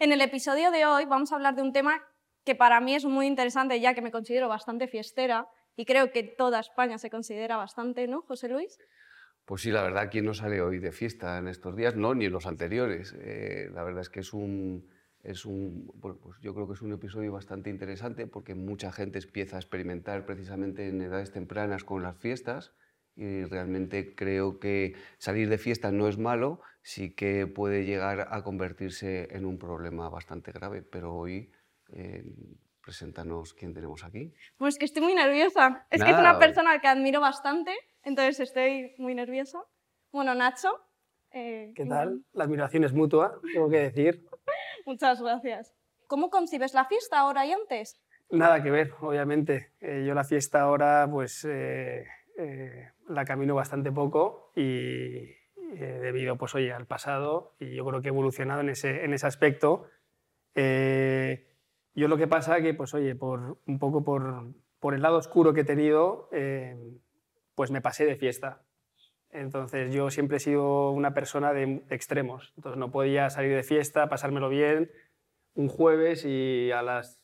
En el episodio de hoy vamos a hablar de un tema que para mí es muy interesante, ya que me considero bastante fiestera y creo que toda España se considera bastante, ¿no, José Luis? Pues sí, la verdad, ¿quién no sale hoy de fiesta en estos días? No, ni en los anteriores. Eh, la verdad es que es un, es un, pues yo creo que es un episodio bastante interesante porque mucha gente empieza a experimentar precisamente en edades tempranas con las fiestas y realmente creo que salir de fiesta no es malo, sí que puede llegar a convertirse en un problema bastante grave, pero hoy eh, preséntanos quién tenemos aquí. Pues que estoy muy nerviosa. Es que es una persona que admiro bastante, entonces estoy muy nerviosa. Bueno, Nacho. Eh, ¿Qué tal? La admiración es mutua, tengo que decir. Muchas gracias. ¿Cómo concibes la fiesta ahora y antes? Nada que ver, obviamente. Eh, yo la fiesta ahora, pues eh, la camino bastante poco y eh, debido pues, oye, al pasado y yo creo que he evolucionado en ese, en ese aspecto. Eh, yo lo que pasa que, pues oye, por, un poco por, por el lado oscuro que he tenido, pues me pasé de fiesta. Entonces yo siempre he sido una persona de extremos. Entonces no podía salir de fiesta, pasármelo bien un jueves y a las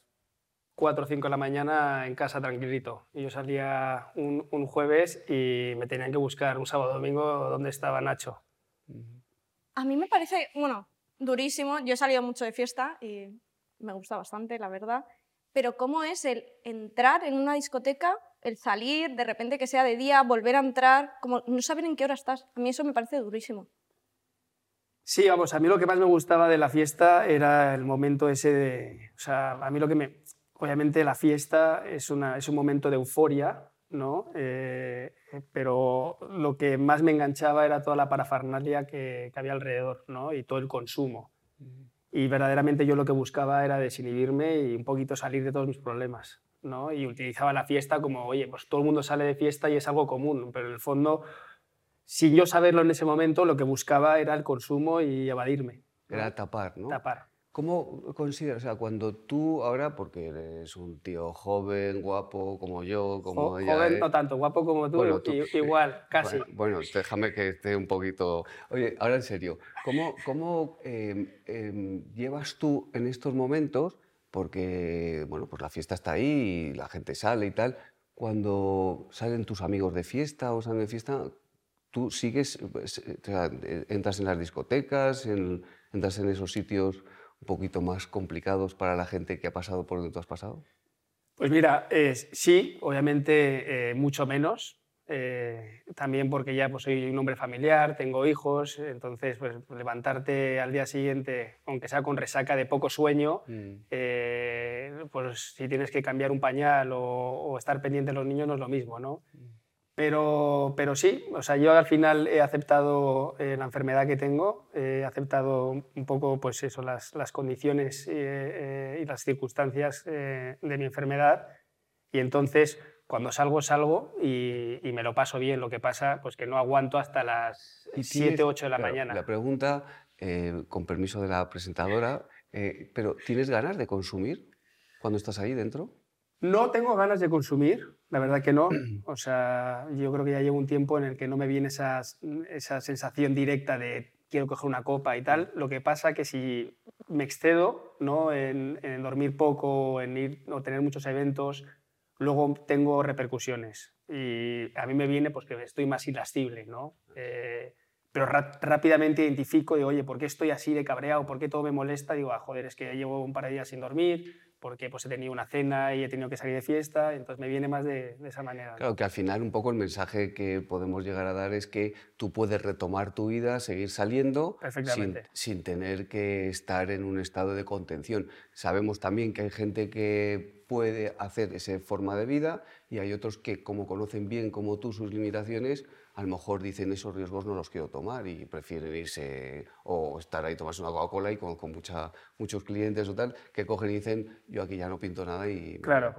4 o 5 de la mañana en casa tranquilito. Y yo salía un, un, jueves y me tenían que buscar un sábado domingo dónde estaba Nacho. A mí me parece, bueno, durísimo. Yo he salido mucho de fiesta y me gusta bastante, la verdad. Pero ¿cómo es el entrar en una discoteca, el salir, de repente que sea de día, volver a entrar, como no saber en qué hora estás? A mí eso me parece durísimo. Sí, vamos, a mí lo que más me gustaba de la fiesta era el momento ese de... O sea, a mí lo que me, Obviamente la fiesta es, una, es un momento de euforia, ¿no? Eh, pero lo que más me enganchaba era toda la parafernalia que, que había alrededor ¿no? y todo el consumo. Y verdaderamente yo lo que buscaba era desinhibirme y un poquito salir de todos mis problemas. ¿no? Y utilizaba la fiesta como, oye, pues todo el mundo sale de fiesta y es algo común, pero en el fondo, sin yo saberlo en ese momento, lo que buscaba era el consumo y evadirme. Era tapar, ¿no? Tapar. ¿Cómo consideras, o sea, cuando tú ahora, porque eres un tío joven, guapo, como yo, como ella... Joven no tanto, guapo como tú, igual, casi. Bueno, déjame que esté un poquito... Oye, ahora en serio, ¿cómo, cómo em, em, llevas tú en estos momentos, porque, bueno, pues la fiesta está ahí y la gente sale y tal, cuando salen tus amigos de fiesta o salen de fiesta, tú sigues, pues, eh, entras en las discotecas, entras en esos sitios un poquito más complicados para la gente que ha pasado por donde tú has pasado? Pues mira, sí, obviamente eh, mucho menos. Eh, también porque ya pues, soy un hombre familiar, tengo hijos, entonces pues, levantarte al día siguiente, aunque sea con resaca de poco sueño, mm. eh, pues si tienes que cambiar un pañal o, o, estar pendiente de los niños no es lo mismo, ¿no? Mm. Pero, pero sí, o sea, yo al final he aceptado eh, la enfermedad que tengo, he aceptado un poco pues eso, las, las condiciones eh, eh, y las circunstancias de mi enfermedad y entonces cuando salgo, salgo y, y, me lo paso bien. Lo que pasa pues que no aguanto hasta las 7, 8 de la mañana. La pregunta, con permiso de la presentadora, pero ¿tienes ganas de consumir cuando estás ahí dentro? No tengo ganas de consumir, la verdad que no. O sea, yo creo que ya llevo un tiempo en el que no me viene esa sensación directa de quiero coger una copa y tal. Lo que pasa que si me excedo ¿no? en, dormir poco, en ir o tener muchos eventos, luego tengo repercusiones. Y a mí me viene pues, que estoy más irascible, ¿no? Eh, pero rápidamente identifico, digo, oye, ¿por qué estoy así de cabreado? ¿Por qué todo me molesta? Digo, ah, joder, es que llevo un par de días sin dormir, porque pues, he tenido una cena y he tenido que salir de fiesta, entonces me viene más de, esa manera. Claro, que al final un poco el mensaje que podemos llegar a dar es que tú puedes retomar tu vida, seguir saliendo sin, sin, tener que estar en un estado de contención. Sabemos también que hay gente que puede hacer esa forma de vida y hay otros que, como conocen bien como tú sus limitaciones, a lo mejor dicen esos riesgos no los quiero tomar y prefieren irse o estar ahí, tomarse una Coca-Cola y con, con mucha, muchos clientes o tal, que cogen y dicen, yo aquí ya no pinto nada y me Claro.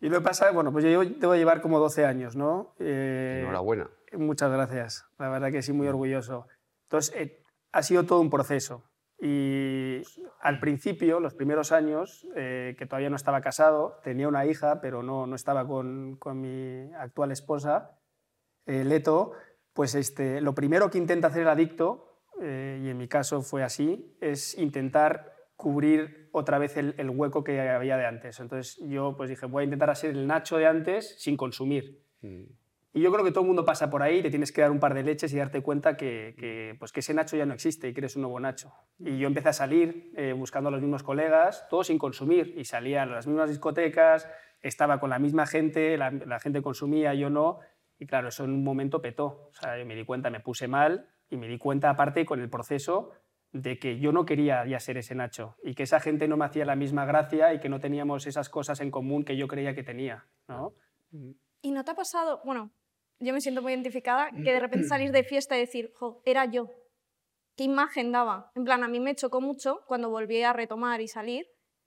Y lo que pasa, bueno, pues yo debo llevar como 12 años, ¿no? Eh, Enhorabuena. Muchas gracias, la verdad que sí, muy orgulloso. Entonces, eh, ha sido todo un proceso. Y al principio, los primeros años, eh, que todavía no estaba casado, tenía una hija, pero no, no estaba con, con mi actual esposa, eh, Leto, pues este, lo primero que intenta hacer el adicto, eh, y en mi caso fue así, es intentar cubrir otra vez el, hueco que había de antes. Entonces yo pues dije, voy a intentar hacer el Nacho de antes sin consumir. Mm. Y yo creo que todo el mundo pasa por ahí, te tienes que dar un par de leches y darte cuenta que, pues que ese Nacho ya no existe y que eres un nuevo Nacho. Y yo empecé a salir eh, buscando a los mismos colegas, todos sin consumir, y salía a las mismas discotecas, estaba con la misma gente, la, la gente consumía, yo no, y claro, eso en un momento petó. O sea, me di cuenta, me puse mal y me di cuenta aparte con el proceso de que yo no quería ya ser ese Nacho y que esa gente no me hacía la misma gracia y que no teníamos esas cosas en común que yo creía que tenía. ¿no? ¿Y no te ha pasado, bueno, yo me siento muy identificada, que de repente salir de fiesta y decir, jo, era yo? ¿Qué imagen daba? En plan, a mí me chocó mucho cuando volví a retomar y salir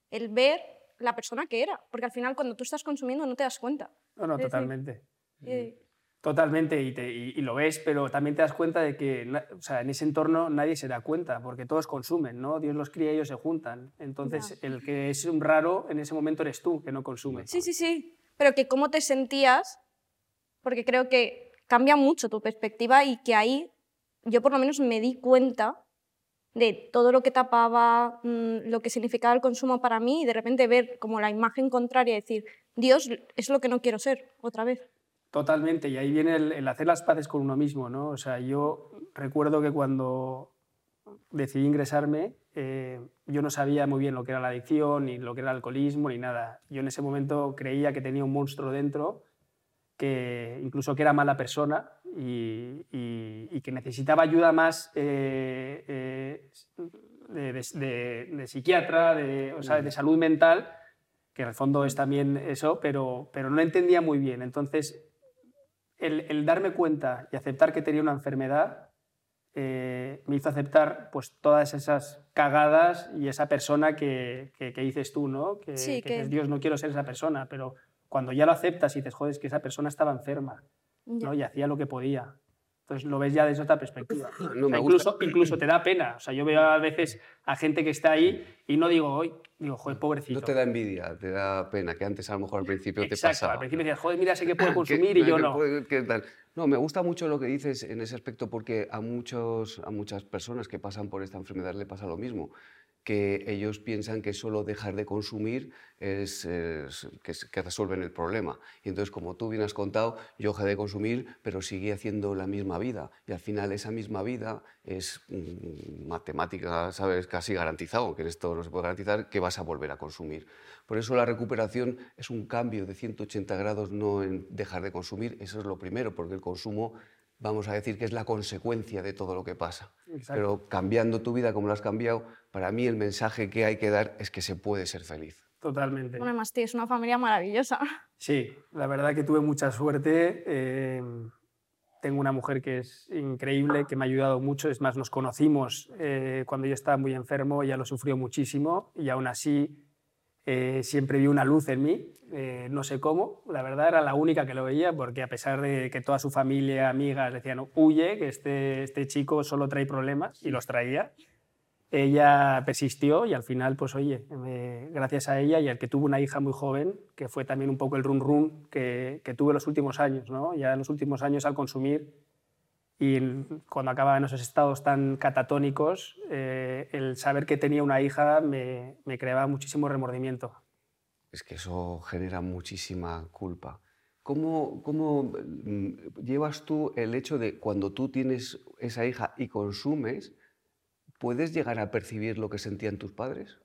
el ver la persona que era, porque al final cuando tú estás consumiendo no te das cuenta. No, no, totalmente. Totalmente, y, lo ves, pero también te das cuenta de que o sea, en ese entorno nadie se da cuenta, porque todos consumen, ¿no? Dios los cría y ellos se juntan. Entonces, el que es un raro en ese momento eres tú, que no consumes. Sí, sí, sí, pero que cómo te sentías, porque creo que cambia mucho tu perspectiva y que ahí yo por lo menos me di cuenta de todo lo que tapaba, mm, lo que significaba el consumo para mí y de repente ver como la imagen contraria y decir, Dios es lo que no quiero ser otra vez. Totalmente, y ahí viene el, hacer las paces con uno mismo, ¿no? O sea, yo recuerdo que cuando decidí ingresarme, eh, yo no sabía muy bien lo que era la adicción, ni lo que era el alcoholismo, ni nada. Yo en ese momento creía que tenía un monstruo dentro, que incluso que era mala persona y, que necesitaba ayuda más eh, eh, de, psiquiatra, de, o sea, de salud mental, que en el fondo es también eso, pero, pero no entendía muy bien. Entonces, el, darme cuenta y aceptar que tenía una enfermedad eh, me hizo aceptar pues, todas esas cagadas y esa persona que, que, dices tú, ¿no? Que, que, Dios, no quiero ser esa persona, pero cuando ya lo aceptas y te jodes que esa persona estaba enferma ¿no? y hacía lo que podía. Entonces lo ves ya desde otra perspectiva. incluso, incluso te da pena. O sea, yo veo a veces a gente que está ahí y no digo, hoy, digo, joder, pobrecito. No te da envidia, te da pena, que antes a lo mejor al principio te pasaba. al principio decías, joder, mira, sé que puedo consumir y yo no. No, me gusta mucho lo que dices en ese aspecto porque a, muchos, a muchas personas que pasan por esta enfermedad le pasa lo mismo que ellos piensan que solo dejar de consumir es, que, resuelven el problema. Y entonces, como tú bien has contado, yo dejé de consumir, pero seguí haciendo la misma vida. Y al final esa misma vida es mm, matemática, ¿sabes? Casi garantizado, que esto no se puede garantizar, que vas a volver a consumir. Por eso la recuperación es un cambio de 180 grados, no en dejar de consumir, eso es lo primero, porque el consumo vamos a decir que es la consecuencia de todo lo que pasa. Pero cambiando tu vida como lo has cambiado, para mí el mensaje que hay que dar es que se puede ser feliz. Totalmente. Bueno, además tienes una familia maravillosa. Sí, la verdad que tuve mucha suerte. Eh, tengo una mujer que es increíble, que me ha ayudado mucho. Es más, nos conocimos eh, cuando yo estaba muy enfermo, ella lo sufrió muchísimo y aún así eh, siempre vi una luz en mí, eh, no sé cómo, la verdad era la única que lo veía, porque a pesar de que toda su familia, amigas decían, huye, que este, este chico solo trae problemas, y los traía, ella persistió y al final, pues oye, gracias a ella y al que tuvo una hija muy joven, que fue también un poco el run run que, que tuve los últimos años, ¿no? ya en los últimos años al consumir y cuando acababa en esos estados tan catatónicos, eh, el saber que tenía una hija me, me, creaba muchísimo remordimiento. Es que eso genera muchísima culpa. ¿Cómo, ¿Cómo mm, llevas tú el hecho de cuando tú tienes esa hija y consumes, puedes llegar a percibir lo que sentían tus padres?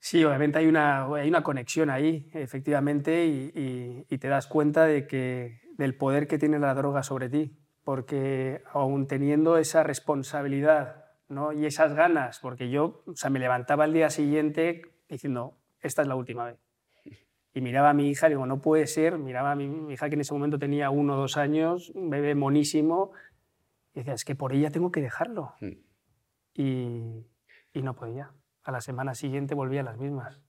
Sí, obviamente hay una, hay una conexión ahí, efectivamente, y, y te das cuenta de que del poder que tiene la droga sobre ti, porque aún teniendo esa responsabilidad ¿no? y esas ganas, porque yo o sea, me levantaba el día siguiente diciendo, esta es la última vez. Y miraba a mi hija y digo, no puede ser, miraba a mi, hija que en ese momento tenía uno o dos años, un bebé monísimo, y decía, es que por ella tengo que dejarlo. Hmm. Y, y no podía. A la semana siguiente volvía a las mismas.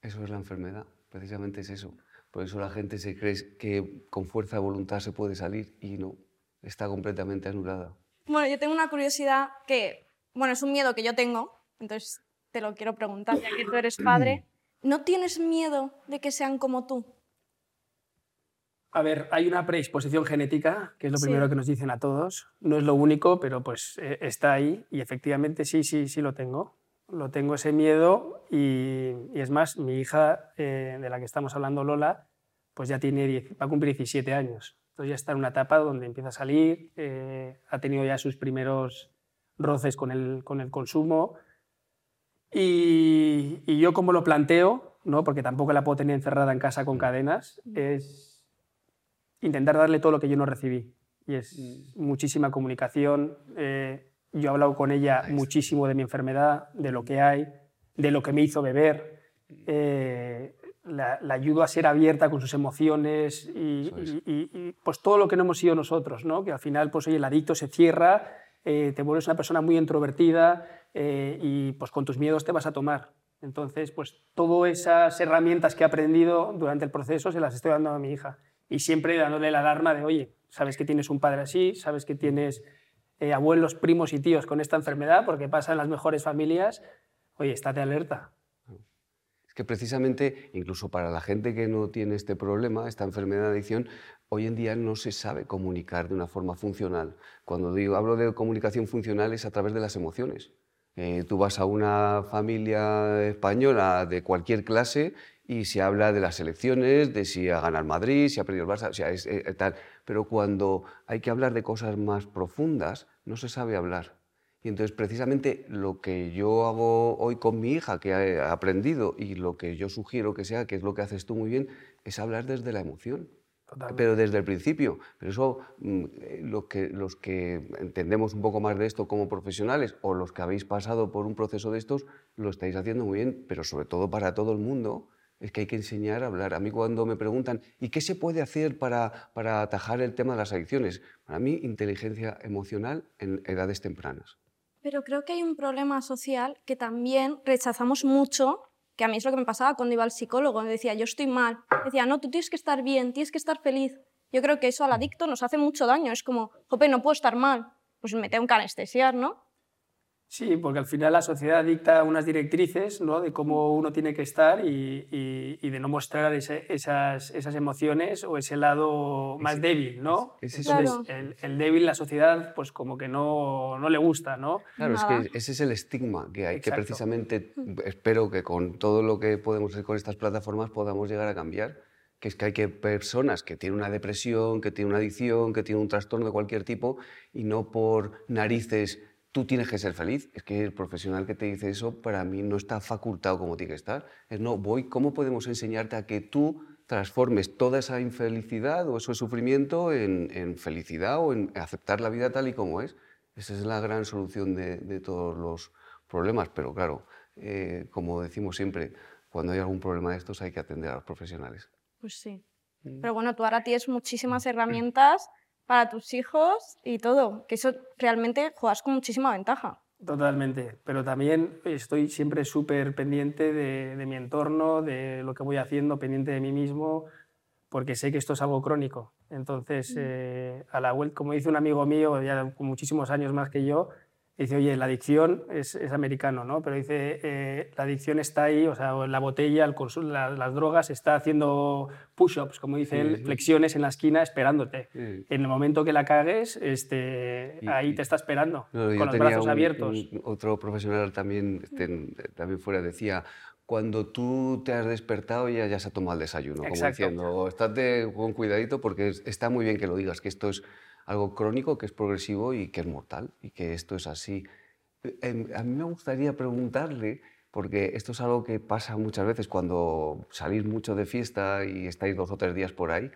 Eso es la enfermedad, precisamente es eso. Por eso la gente se cree que con fuerza de voluntad se puede salir y no, está completamente anulada. Bueno, yo tengo una curiosidad que, bueno, es un miedo que yo tengo, entonces te lo quiero preguntar, ya que tú eres padre. ¿No tienes miedo de que sean como tú? A ver, hay una predisposición genética, que es lo primero que nos dicen a todos. No es lo único, pero pues eh, está ahí y efectivamente sí, sí, sí lo tengo. Lo tengo ese miedo y, es más, mi hija, eh, de la que estamos hablando, Lola, pues ya tiene va a cumplir 17 años. Entonces ya está en una etapa donde empieza a salir, eh, ha tenido ya sus primeros roces con el, con el consumo. Y, y yo como lo planteo, ¿no? porque tampoco la puedo tener encerrada en casa con cadenas, es intentar darle todo lo que yo no recibí. Y es mm. muchísima comunicación. Eh, yo he hablado con ella muchísimo de mi enfermedad, de lo que hay, de lo que me hizo beber. Eh, la, ayudo a ser abierta con sus emociones y, pues todo lo que no hemos sido nosotros, ¿no? que al final pues, oye, el adicto se cierra, eh, te vuelves una persona muy introvertida y pues con tus miedos te vas a tomar. Entonces, pues todas esas herramientas que he aprendido durante el proceso se las estoy dando a mi hija y siempre dándole la alarma de, oye, sabes que tienes un padre así, sabes que tienes eh, abuelos, primos y tíos con esta enfermedad, porque pasa en las mejores familias, oye, estate alerta. Es que precisamente, incluso para la gente que no tiene este problema, esta enfermedad de adicción, hoy en día no se sabe comunicar de una forma funcional. Cuando digo, hablo de comunicación funcional es a través de las emociones. Eh, tú vas a una familia española de cualquier clase y se habla de las elecciones, de si ha ganado Madrid, si ha perdido el Barça, o sea, es, eh, tal. Pero cuando hay que hablar de cosas más profundas, no se sabe hablar. Y entonces, precisamente, lo que yo hago hoy con mi hija, que ha aprendido, y lo que yo sugiero que sea, que es lo que haces tú muy bien, es hablar desde la emoción. Pero desde el principio. Pero eso, mm, eh, lo que, los que entendemos un poco más de esto como profesionales o los que habéis pasado por un proceso de estos, lo estáis haciendo muy bien, pero sobre todo para todo el mundo, es que hay que enseñar a hablar. A mí cuando me preguntan, ¿y qué se puede hacer para, para atajar el tema de las adicciones? Para mí, inteligencia emocional en edades tempranas. Pero creo que hay un problema social que también rechazamos mucho, que a mí es lo que me pasaba cuando iba al psicólogo. Me decía, yo estoy mal. Decía, no, tú tienes que estar bien, tienes que estar feliz. Yo creo que eso al adicto nos hace mucho daño. Es como, jope, no puedo estar mal. Pues me tengo que anestesiar, ¿no? Sí, porque al final la sociedad dicta unas directrices ¿no? de cómo uno tiene que estar y, y, de no mostrar esas, esas, emociones o ese lado más débil, ¿no? el, el, débil la sociedad pues como que no, no le gusta, ¿no? Claro, es que ese es el estigma que hay, que precisamente espero que con todo lo que podemos hacer con estas plataformas podamos llegar a cambiar que es que hay que personas que tienen una depresión, que tienen una adicción, que tienen un trastorno de cualquier tipo y no por narices tú tienes que ser feliz. Es que el profesional que te dice eso para mí no está facultado como tiene que estar. Es no, voy, ¿cómo podemos enseñarte a que tú transformes toda esa infelicidad o ese sufrimiento en, felicidad o en aceptar la vida tal y como es? Esa es la gran solución de, todos los problemas. Pero claro, eh, como decimos siempre, cuando hay algún problema de estos hay que atender a los profesionales. Pues sí. Mm. Pero bueno, tú ahora tienes muchísimas herramientas para tus hijos y todo, que eso realmente juegas con muchísima ventaja. Totalmente, pero también estoy siempre súper pendiente de, mi entorno, de lo que voy haciendo, pendiente de mí mismo, porque sé que esto es algo crónico. Entonces, eh, a la vuelta, como dice un amigo mío, ya con muchísimos años más que yo, dice, oye, la adicción es, es americano, ¿no? Pero dice, eh, la adicción está ahí, o sea, la botella, el las drogas, está haciendo push-ups, como dice él, flexiones en la esquina esperándote. En el momento que la cagues, este, ahí te está esperando, con los brazos abiertos. otro profesional también, este, también fuera decía, cuando tú te has despertado ya, ya se ha tomado el desayuno, como diciendo, estate con cuidadito porque está muy bien que lo digas, que esto es algo crónico, que es progresivo y que es mortal, y que esto es así. Em, a mí me gustaría preguntarle, porque esto es algo que pasa muchas veces cuando salís mucho de fiesta y estáis dos o tres días por ahí,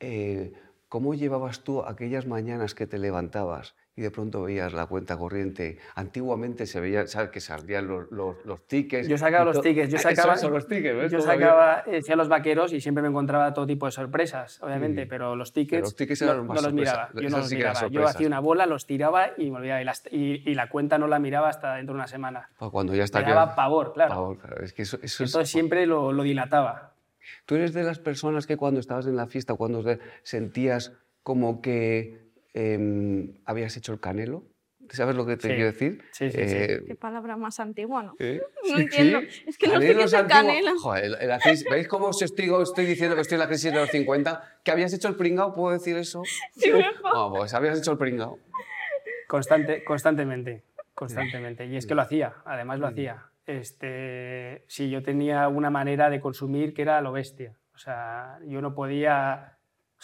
eh, ¿cómo llevabas tú aquellas mañanas que te levantabas y de pronto veías la cuenta corriente. Antiguamente se veía, ¿sabes? Que salían los, los, los tickets. Yo sacaba los tickets, yo sacaba, son los tickets, Yo sacaba, decía los vaqueros y siempre me encontraba todo tipo de sorpresas, obviamente, pero los tickets, no, los miraba. Yo no los miraba. Yo hacía una bola, los tiraba y me olvidaba. Y, y, la cuenta no la miraba hasta dentro de una semana. Cuando ya está me daba pavor, claro. Pavor, Es que eso, Entonces siempre lo, lo dilataba. ¿Tú eres de las personas que cuando estabas en la fiesta, cuando sentías como que Em, habías hecho el canelo ¿Sabes lo que te quiero decir? Sí, sí, sí. Eh, Qué palabra más antigua, ¿no? No entiendo. Es que no sé qué es el canela. Joder, ¿Veis cómo os estoy, estoy, diciendo que estoy en la crisis de los 50? ¿Que habías hecho el pringao? ¿Puedo decir eso? Sí, mejor. No, pues habías hecho el pringao. Constante, constantemente, constantemente. Y es que lo hacía, además lo mm. hacía. Este, sí, yo tenía una manera de consumir que era lo bestia. O sea, yo no podía...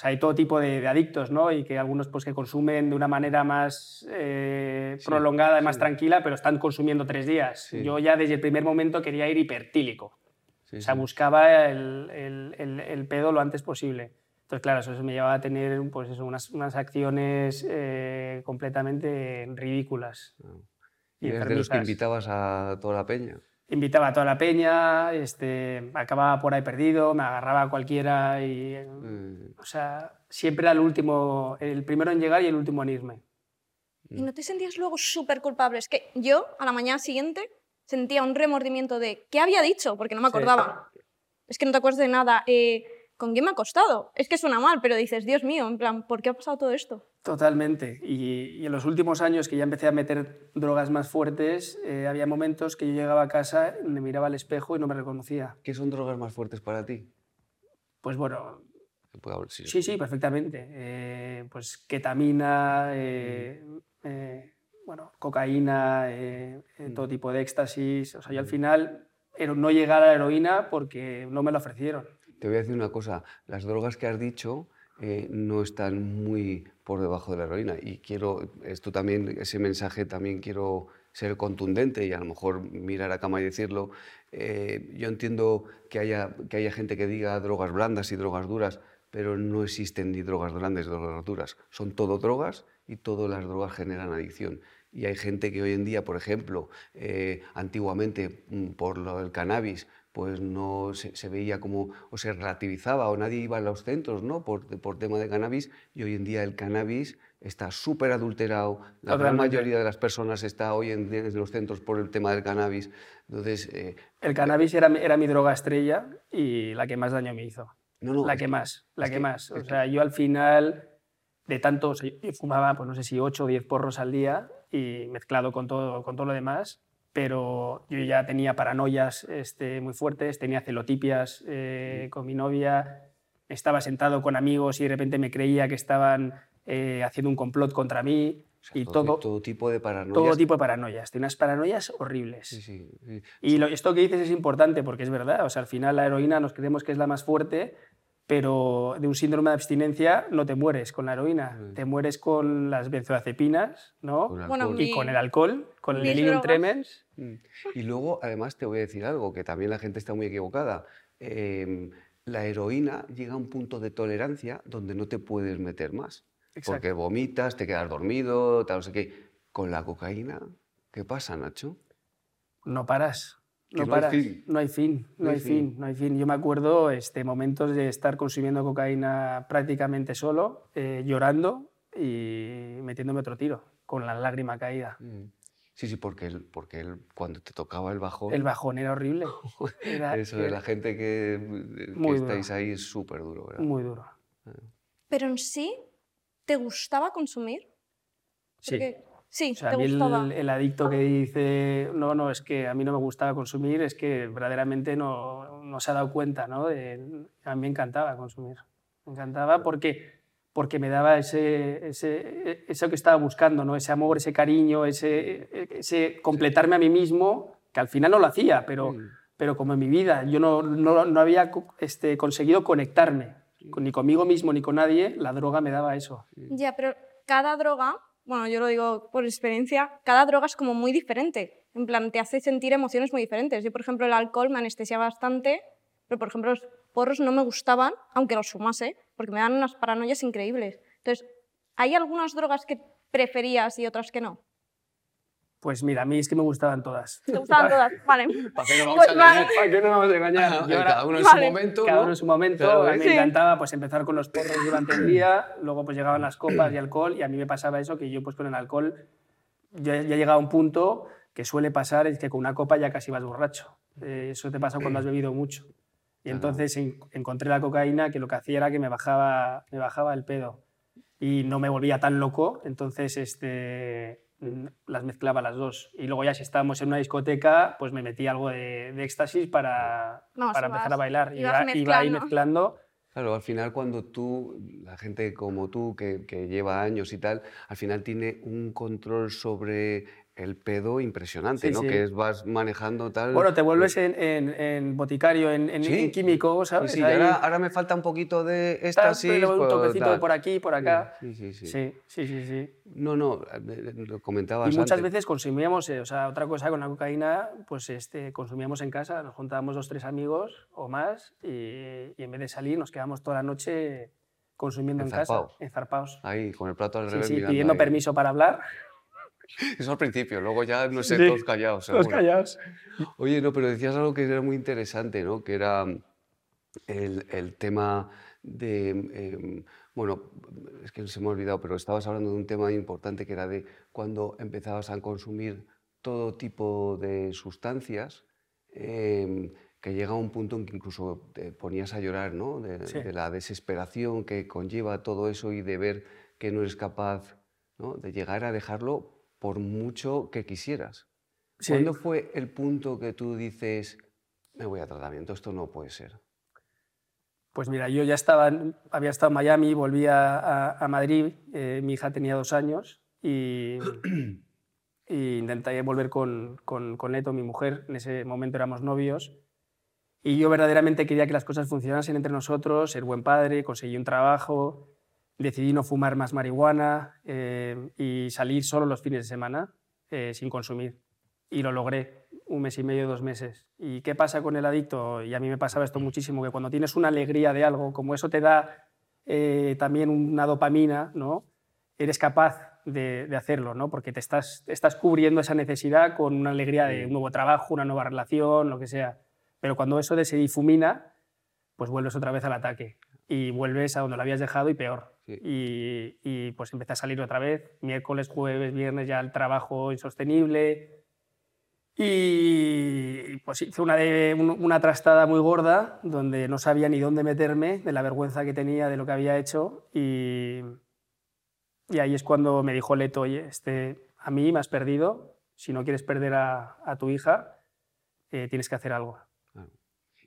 O sea, hay todo tipo de, adictos, ¿no? Y que algunos pues que consumen de una manera más eh, prolongada y más tranquila, pero están consumiendo tres días. Yo ya desde el primer momento quería ir hipertílico. o sea, buscaba el, el, el, pedo lo antes posible. Entonces, claro, eso me llevaba a tener pues eso, unas, unas, acciones eh, completamente ridículas. Ah. ¿Y, eres de los que invitabas a toda la peña? Invitaba a toda la peña, este, acababa por ahí perdido, me agarraba a cualquiera y... Mm. O sea, siempre era el último, el primero en llegar y el último en irme. ¿Y no te sentías luego súper culpable? Es que yo, a la mañana siguiente, sentía un remordimiento de ¿qué había dicho? Porque no me acordaba. Es que no te acuerdas de nada. Eh, ¿con qué me ha costado? Es que suena mal, pero dices, Dios mío, en plan, ¿por qué ha pasado todo esto? Totalmente. Y, en los últimos años que ya empecé a meter drogas más fuertes, eh, había momentos que yo llegaba a casa, me miraba al espejo y no me reconocía. ¿Qué son drogas más fuertes para ti? Pues bueno... Sí, sí, perfectamente. Eh, pues ketamina, eh, bueno, cocaína, mm. todo tipo de éxtasis. O sea, yo al final no llegué a la heroína porque no me lo ofrecieron. Te voy a decir una cosa, las drogas que has dicho no están muy por debajo de la heroína y quiero, esto también, ese mensaje también quiero ser contundente y a lo mejor mirar a cama y decirlo. Eh, yo entiendo que haya, que haya gente que diga drogas blandas y drogas duras, pero no existen ni drogas grandes ni drogas duras. Son todo drogas y todas las drogas generan adicción. Y hay gente que hoy en día, por ejemplo, eh, antiguamente mm, por del cannabis, pues no se, veía como, o se relativizaba, o nadie iba a los centros ¿no? por, por tema de cannabis, y hoy en día el cannabis está súper adulterado, la gran mayoría de las personas está hoy en, en, los centros por el tema del cannabis. Entonces, eh, el cannabis era, era mi droga estrella y la que más daño me hizo. No, no, la que, más, la que, más. O sea, yo al final de tanto, yo fumaba, pues no sé si 8 o 10 porros al día y mezclado con todo, con todo lo demás, pero yo ya tenía paranoias este, muy fuertes, tenía celotipias eh, con mi novia, estaba sentado con amigos y de repente me creía que estaban eh, haciendo un complot contra mí. y todo, todo, tipo de paranoias. Todo tipo de paranoias. Tenía unas paranoias horribles. Sí, sí, y lo, esto que dices es importante porque es verdad. O sea, al final la heroína nos creemos que es la más fuerte, pero de un síndrome de abstinencia no te mueres con la heroína, te mueres con las benzodiazepinas ¿no? y con el alcohol, con el delirium tremens. Mm. Y luego, además, te voy a decir algo, que también la gente está muy equivocada. Em, la heroína llega a un punto de tolerancia donde no te puedes meter más. Porque vomitas, te quedas dormido, tal, no sé qué. Con la cocaína, ¿qué pasa, Nacho? No paras. No, no, hay fin. no, hay fin. no hay fin, no hay fin. Yo me acuerdo este, momentos de estar consumiendo cocaína prácticamente solo, eh, llorando y metiéndome otro tiro, con la lágrima caída. Mm. Sí, sí, porque, él, porque él, cuando te tocaba el bajón... El bajón era horrible. Eso de la gente que, que estáis ahí es súper duro, ¿verdad? Muy duro. Ah. Pero en sí, ¿te gustaba consumir? Sí. Sí, a mí el, adicto que dice, no, no, es que a mí no me gustaba consumir, es que verdaderamente no, no se ha dado cuenta, ¿no? a mí me encantaba consumir. Me encantaba porque, porque me daba ese, ese, eso que estaba buscando, ¿no? Ese amor, ese cariño, ese, ese completarme a mí mismo, que al final no lo hacía, pero, pero como en mi vida yo no, no, no había este, conseguido conectarme ni conmigo mismo ni con nadie, la droga me daba eso. Ya, pero cada droga bueno, yo lo digo por experiencia, cada droga es como muy diferente. En plan, te hace sentir emociones muy diferentes. Yo, por ejemplo, el alcohol me anestesia bastante, pero, por ejemplo, los porros no me gustaban, aunque los sumase, porque me dan unas paranoias increíbles. Entonces, ¿hay algunas drogas que preferías y otras que no? Pues mira, a mí es que me gustaban todas. ¿Te gustaban todas? Vale. ¿Para qué no vamos a engañar? ¿Para qué no vamos a engañar? cada uno en su momento. Cada uno en su momento. a mí me encantaba pues, empezar con los porros durante el día, luego pues llegaban las copas y alcohol, y a mí me pasaba eso, que yo pues con el alcohol ya, ya llegaba a un punto que suele pasar, es que con una copa ya casi vas borracho. Eh, eso te pasa cuando has bebido mucho. Y entonces encontré la cocaína que lo que hacía era que me bajaba, me bajaba el pedo. Y no me volvía tan loco, entonces este, las mezclaba las dos. Y luego ya si estábamos en una discoteca, pues me metí algo de, éxtasis para, para empezar a bailar. y iba, iba ahí mezclando Claro, al final cuando tú, la gente como tú, que, que, lleva años y tal, al final tiene un control sobre el pedo impresionante, ¿no? Que es, vas manejando tal... Bueno, te vuelves en, en, boticario, en, en químico, ¿sabes? Sí, ahora, ahora, me falta un poquito de éxtasis... un pues, toquecito por aquí, por acá. Sí, sí, sí. Sí, sí, sí. sí. No, no, lo comentabas Y muchas veces consumíamos, eh, o sea, otra cosa con la cocaína, pues este, consumíamos en casa, nos juntábamos dos, tres amigos o más y, y en vez de salir nos quedábamos toda la noche consumiendo en casa, enzarpados. Ahí, con el plato al revés. Sí, pidiendo permiso para hablar. Eso al principio, luego ya, no sé, todos callados. Todos callados. Oye, no, pero decías algo que era muy interesante, ¿no? Que era el, el tema de... Em, bueno, es que se me ha olvidado, pero estabas hablando de un tema importante que era de cuando empezabas a consumir todo tipo de sustancias, em, que llega a un punto en que incluso te ponías a llorar, ¿no? De, de, la desesperación que conlleva todo eso y de ver que no eres capaz ¿no? de llegar a dejarlo por mucho que quisieras. ¿Cuándo fue el punto que tú dices, me voy a tratamiento, esto no puede ser? Pues mira, yo ya estaba, había estado en Miami, volví a, Madrid, eh, mi hija tenía dos años y, y intenté volver con, con, con Leto, mi mujer, en ese momento éramos novios, y yo verdaderamente quería que las cosas funcionasen entre nosotros, ser buen padre, conseguí un trabajo, decidí no fumar más marihuana eh, y salir solo los fines de semana eh, sin consumir. Y lo logré, un mes y medio, dos meses. ¿Y qué pasa con el adicto? Y a mí me pasaba esto muchísimo, que cuando tienes una alegría de algo, como eso te da eh, también una dopamina, ¿no? eres capaz de, hacerlo, ¿no? porque te estás, estás cubriendo esa necesidad con una alegría de un nuevo trabajo, una nueva relación, lo que sea. Pero cuando eso se difumina, pues vuelves otra vez al ataque y vuelves a donde lo habías dejado y peor. Y, pues empecé a salir otra vez, miércoles, jueves, viernes, ya el trabajo insostenible. Y pues hice una, una trastada muy gorda, donde no sabía ni dónde meterme, de la vergüenza que tenía de lo que había hecho. Y, y ahí es cuando me dijo Leto, oye, este, a mí me has perdido, si no quieres perder a, a tu hija, eh, tienes que hacer algo.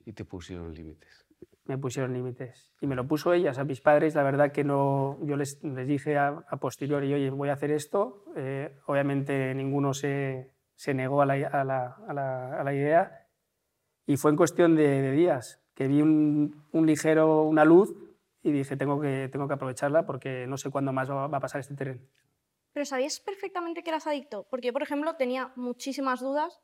Y te pusieron límites me pusieron límites. Y me lo puso ellas, a mis padres, la verdad que no, yo les, les dije a, posteriori, oye, voy a hacer esto. Eh, obviamente ninguno se, se negó a la, a, la, a la, idea. Y fue en cuestión de, días que vi un, un, ligero, una luz y dije, tengo que, tengo que aprovecharla porque no sé cuándo más va, va a pasar este tren. Pero sabías perfectamente que eras adicto, porque yo, por ejemplo, tenía muchísimas dudas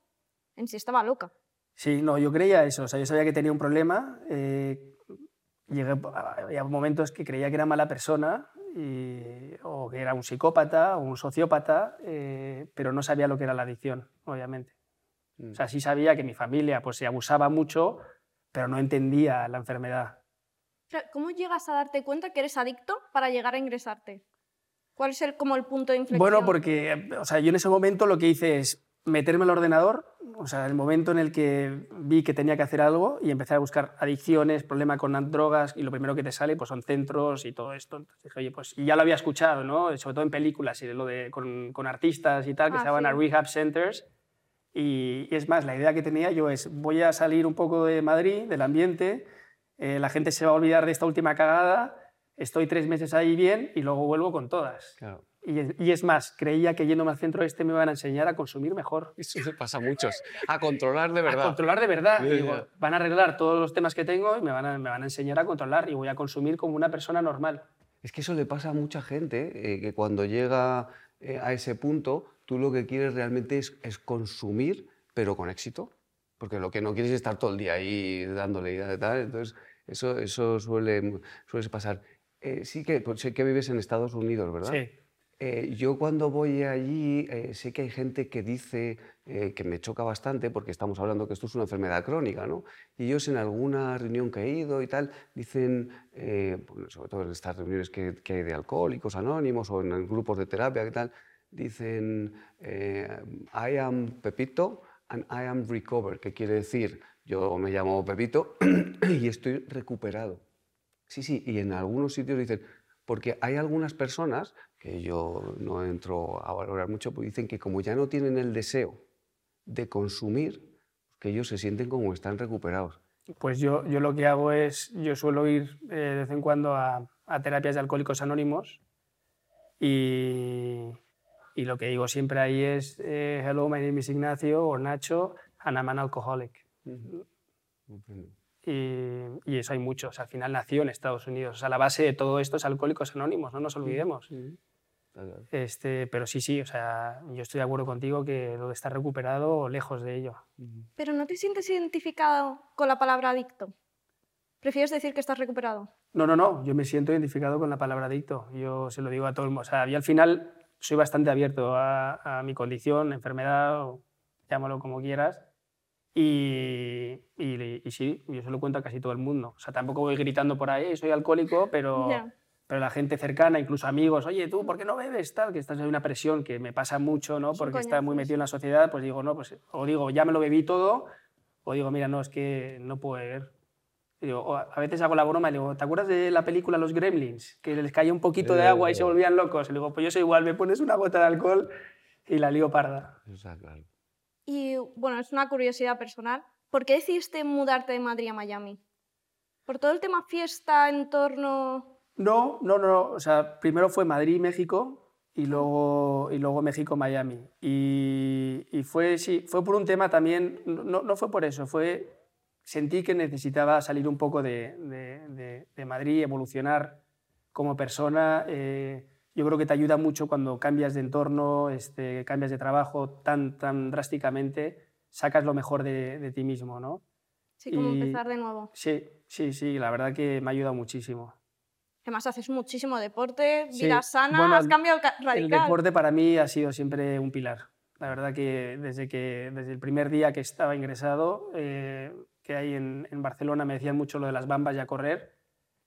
en si estaba loca. Sí, no, yo creía eso. O sea, yo sabía que tenía un problema. Eh, llegué a momentos que creía que era mala persona y, o que era un psicópata o un sociópata, eh, pero no sabía lo que era la adicción, obviamente. O sea, mm. sí sabía que mi familia pues, se abusaba mucho, pero no entendía la enfermedad. ¿Cómo llegas a darte cuenta que eres adicto para llegar a ingresarte? ¿Cuál es el, como el punto de inflexión? Bueno, porque o sea, yo en ese momento lo que hice es meterme al ordenador, o sea, el momento en el que vi que tenía que hacer algo y empecé a buscar adicciones, problemas con drogas y lo primero que te sale pues son centros y todo esto. Entonces dije, oye, pues y ya lo había escuchado, ¿no? Sobre todo en películas y lo de, con, con artistas y tal, que ah, se llaman a rehab centers. Y, es más, la idea que tenía yo es, voy a salir un poco de Madrid, del ambiente, eh, la gente se va a olvidar de esta última cagada, estoy tres meses ahí bien y luego vuelvo con todas. Claro. Y, es más, creía que yéndome al centro este me iban a enseñar a consumir mejor. Eso se pasa a muchos. A controlar de verdad. A controlar de verdad. van a arreglar todos los temas que tengo y me van, a, me van a enseñar a controlar y voy a consumir como una persona normal. Es que eso le pasa a mucha gente, eh, que cuando llega eh, a ese punto, tú lo que quieres realmente es, es, consumir, pero con éxito. Porque lo que no quieres es estar todo el día ahí dándole y tal. Entonces, eso, eso suele, suele pasar. Eh, sí que pues, sé que vives en Estados Unidos, ¿verdad? Sí. Eh, yo cuando voy allí eh, sé que hay gente que dice eh, que me choca bastante porque estamos hablando que esto es una enfermedad crónica, ¿no? Y ellos en alguna reunión que he ido y tal dicen, sobre todo en estas reuniones que, que, hay de alcohólicos anónimos o en grupos de terapia y tal, dicen, I am Pepito and I am recovered, que quiere decir, yo me llamo Pepito y estoy recuperado. Sí, sí, y en algunos sitios dicen, Porque hay algunas personas, que yo no entro a valorar mucho, pues dicen que como ya no tienen el deseo de consumir, que ellos se sienten como están recuperados. Pues yo, yo lo que hago es, yo suelo ir eh, de vez en cuando a, a terapias de alcohólicos anónimos y, y, lo que digo siempre ahí es, eh, hello, my name is Ignacio o Nacho, and I'm an alcoholic. y, y, eso hay muchos. Al final nació en Estados Unidos. O sea, la base de todo esto es alcohólicos anónimos, no nos olvidemos. Este, pero sí, sí, o sea, yo estoy de acuerdo contigo que lo de estar recuperado lejos de ello. Pero ¿no te sientes identificado con la palabra adicto? ¿Prefieres decir que estás recuperado? No, no, no, yo me siento identificado con la palabra adicto. Yo se lo digo a todo el mundo. O sea, y al final soy bastante abierto a, a mi condición, enfermedad, o llámalo como quieras. Y, y, y, sí, yo se lo cuento a casi todo el mundo. O sea, tampoco voy gritando por ahí, soy alcohólico, pero, yeah pero la gente cercana, incluso amigos, oye, tú, ¿por qué no bebes? Tal, que estás en una presión que me pasa mucho, ¿no? Porque está muy metido en la sociedad, pues digo, no, pues, o digo, ya me lo bebí todo, o digo, mira, no, es que no puedo beber. Digo, a veces hago la broma y digo, ¿te acuerdas de la película Los Gremlins? Que les caía un poquito de agua y se volvían locos. Y digo, pues yo soy igual, me pones una gota de alcohol y la lío parda. Y bueno, es una curiosidad personal. ¿Por qué decidiste mudarte de Madrid a Miami? ¿Por todo el tema fiesta, entorno...? No, no, no. O sea, primero fue Madrid, México y luego, y luego México, Miami. Y, y fue, sí, fue por un tema también, no, no, fue por eso, fue sentí que necesitaba salir un poco de, de, de, Madrid, evolucionar como persona. Eh, yo creo que te ayuda mucho cuando cambias de entorno, este, cambias de trabajo tan, tan drásticamente, sacas lo mejor de, ti mismo, ¿no? Sí, como y, empezar de nuevo. Sí, sí, sí, la verdad que me ha ayudado muchísimo. Además, haces muchísimo deporte, vida sana, has cambiado radical. El deporte para mí ha sido siempre un pilar. La verdad que desde, que, desde el primer día que estaba ingresado, eh, que ahí en, en, Barcelona me decían mucho lo de las bambas y a correr,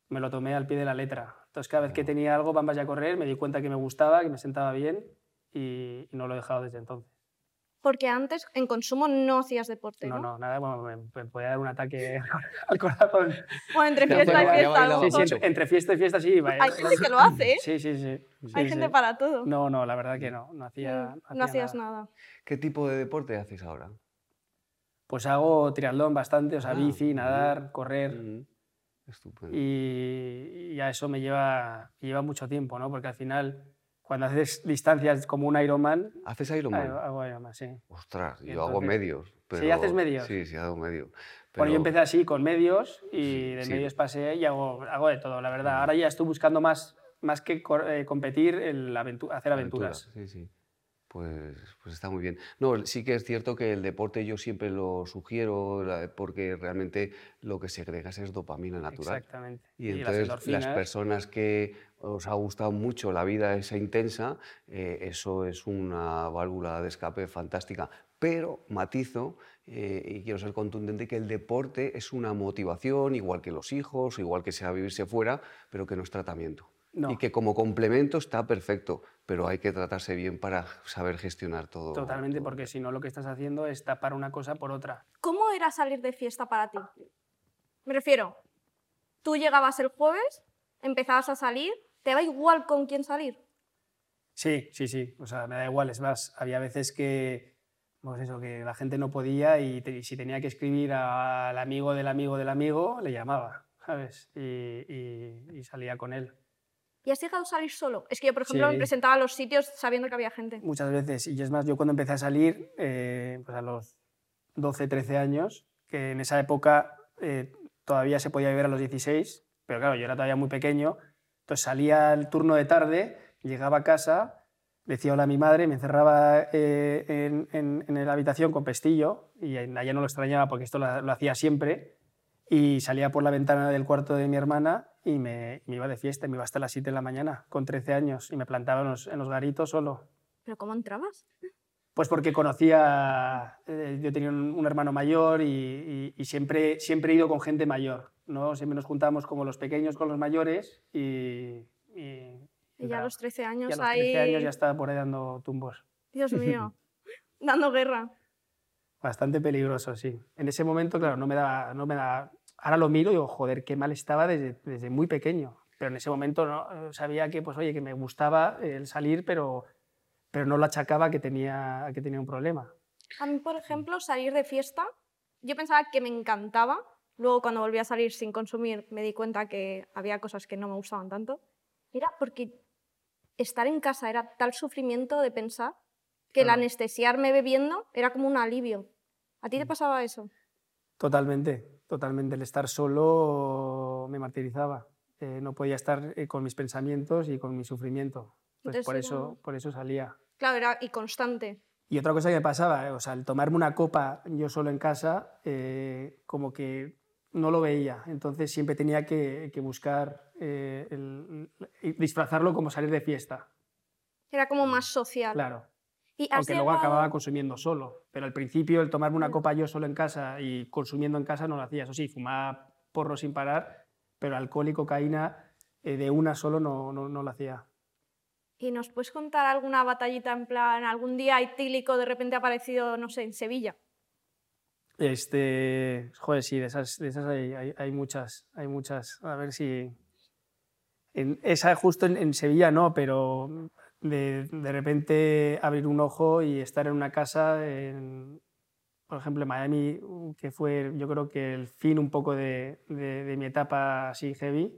me lo tomé al pie de la letra. Entonces, cada vez que tenía algo, bambas y a correr, me di cuenta que me gustaba, que me sentaba bien y, y no lo he dejado desde entonces. Porque antes en consumo no hacías deporte. No, no, nada, bueno, me, podía dar un ataque al corazón. Bueno, entre fiesta y fiesta. Sí, sí, entre, fiesta y fiesta sí. Hay gente que lo hace. ¿eh? Sí, sí, sí. Hay gente para todo. No, no, la verdad que no. No, hacía, no, no hacías nada. ¿Qué tipo de deporte haces ahora? Pues hago triatlón bastante, o sea, ah, bici, nadar, correr. Estupendo. Y, y, a eso me lleva, lleva mucho tiempo, ¿no? Porque al final cuando haces distancias como un Ironman. ¿Haces Ironman? Hago, Ironman, sí. Ostras, yo hago medios. ¿Sí haces medios? Sí, sí, hago medios. Bueno, yo empecé así, con medios, y de medios pasé y hago, hago de todo, la verdad. Ahora ya estoy buscando más, más que eh, competir, el hacer aventuras. Sí, sí. Pues, pues, está muy bien. No, sí que es cierto que el deporte yo siempre lo sugiero porque realmente lo que segregas es dopamina natural. Exactamente. Y, entonces las, personas que os ha gustado mucho la vida esa intensa, eh, eso es una válvula de escape fantástica. Pero matizo, eh, y quiero ser contundente, que el deporte es una motivación, igual que los hijos, igual que sea vivirse fuera, pero que no es tratamiento. Y que como complemento está perfecto, pero hay que tratarse bien para saber gestionar todo. Totalmente, porque si no lo que estás haciendo es tapar una cosa por otra. ¿Cómo era salir de fiesta para ti? Me refiero, tú llegabas el jueves, empezabas a salir, ¿te da igual con quién salir? Sí, sí, sí, o sea, me da igual, es más, había veces que, pues eso, que la gente no podía y, si tenía que escribir al amigo del amigo del amigo, le llamaba, ¿sabes? y salía con él. ¿Y has llegado a salir solo? Es que yo, por ejemplo, me presentaba a los sitios sabiendo que había gente. Muchas veces. Y es más, yo cuando empecé a salir, eh, pues a los 12, 13 años, que en esa época eh, todavía se podía beber a los 16, pero claro, yo era todavía muy pequeño. Entonces salía el turno de tarde, llegaba a casa, decía hola a mi madre, me encerraba eh, en, en, en, la habitación con pestillo, y allá no lo extrañaba porque esto lo, lo hacía siempre, y salía por la ventana del cuarto de mi hermana y me, me, iba de fiesta, me iba hasta las 7 de la mañana, con 13 años, y me plantaba en los, en los garitos solo. ¿Pero cómo entrabas? Pues porque conocía, eh, yo tenía un, hermano mayor y, y, siempre, siempre he ido con gente mayor, ¿no? Siempre nos juntábamos como los pequeños con los mayores y... Y, y ya a los 13 años y a los 13 años ya estaba por ahí dando tumbos. Dios mío, dando guerra. Bastante peligroso, sí. En ese momento, claro, no me da, no me da Ahora lo miro y digo, joder, qué mal estaba desde, desde muy pequeño. pero en ese momento no, sabía que, pues, oye, que me gustaba el salir, pero, pero no lo achacaba que tenía, que tenía un problema. A mí, por ejemplo, salir de fiesta, yo pensaba que me encantaba. Luego, cuando volví a salir sin consumir, me di cuenta que había cosas que no me gustaban tanto. Era porque estar en casa era tal sufrimiento de pensar que el anestesiarme bebiendo era como un alivio. ¿A ti te mm. pasaba eso? Totalmente, totalmente. El estar solo me martirizaba. Eh, no podía estar eh, con mis pensamientos y con mi sufrimiento. Pues por, eso, por eso salía. Claro, era y constante. Y otra cosa que me pasaba, eh, o sea, el tomarme una copa yo solo en casa, como que no lo veía. Entonces siempre tenía que, buscar, el, disfrazarlo como salir de fiesta. Era como más social. Claro. Aunque luego acababa consumiendo solo. Pero al principio el tomarme una copa yo solo en casa y consumiendo en casa no lo hacía. Eso sí, fumaba porro sin parar, pero alcohol y cocaína eh, de una solo no, no, no lo hacía. ¿Y nos puedes contar alguna batallita en plan, algún día etílico de repente ha aparecido, no sé, en Sevilla? Este, joder, sí, de esas, de esas hay, hay, hay, muchas, hay muchas. A ver si... En, esa justo en, en Sevilla no, pero de, de repente abrir un ojo y estar en una casa, en, por ejemplo, en Miami, que fue yo creo que el fin un poco de, de, mi etapa así heavy.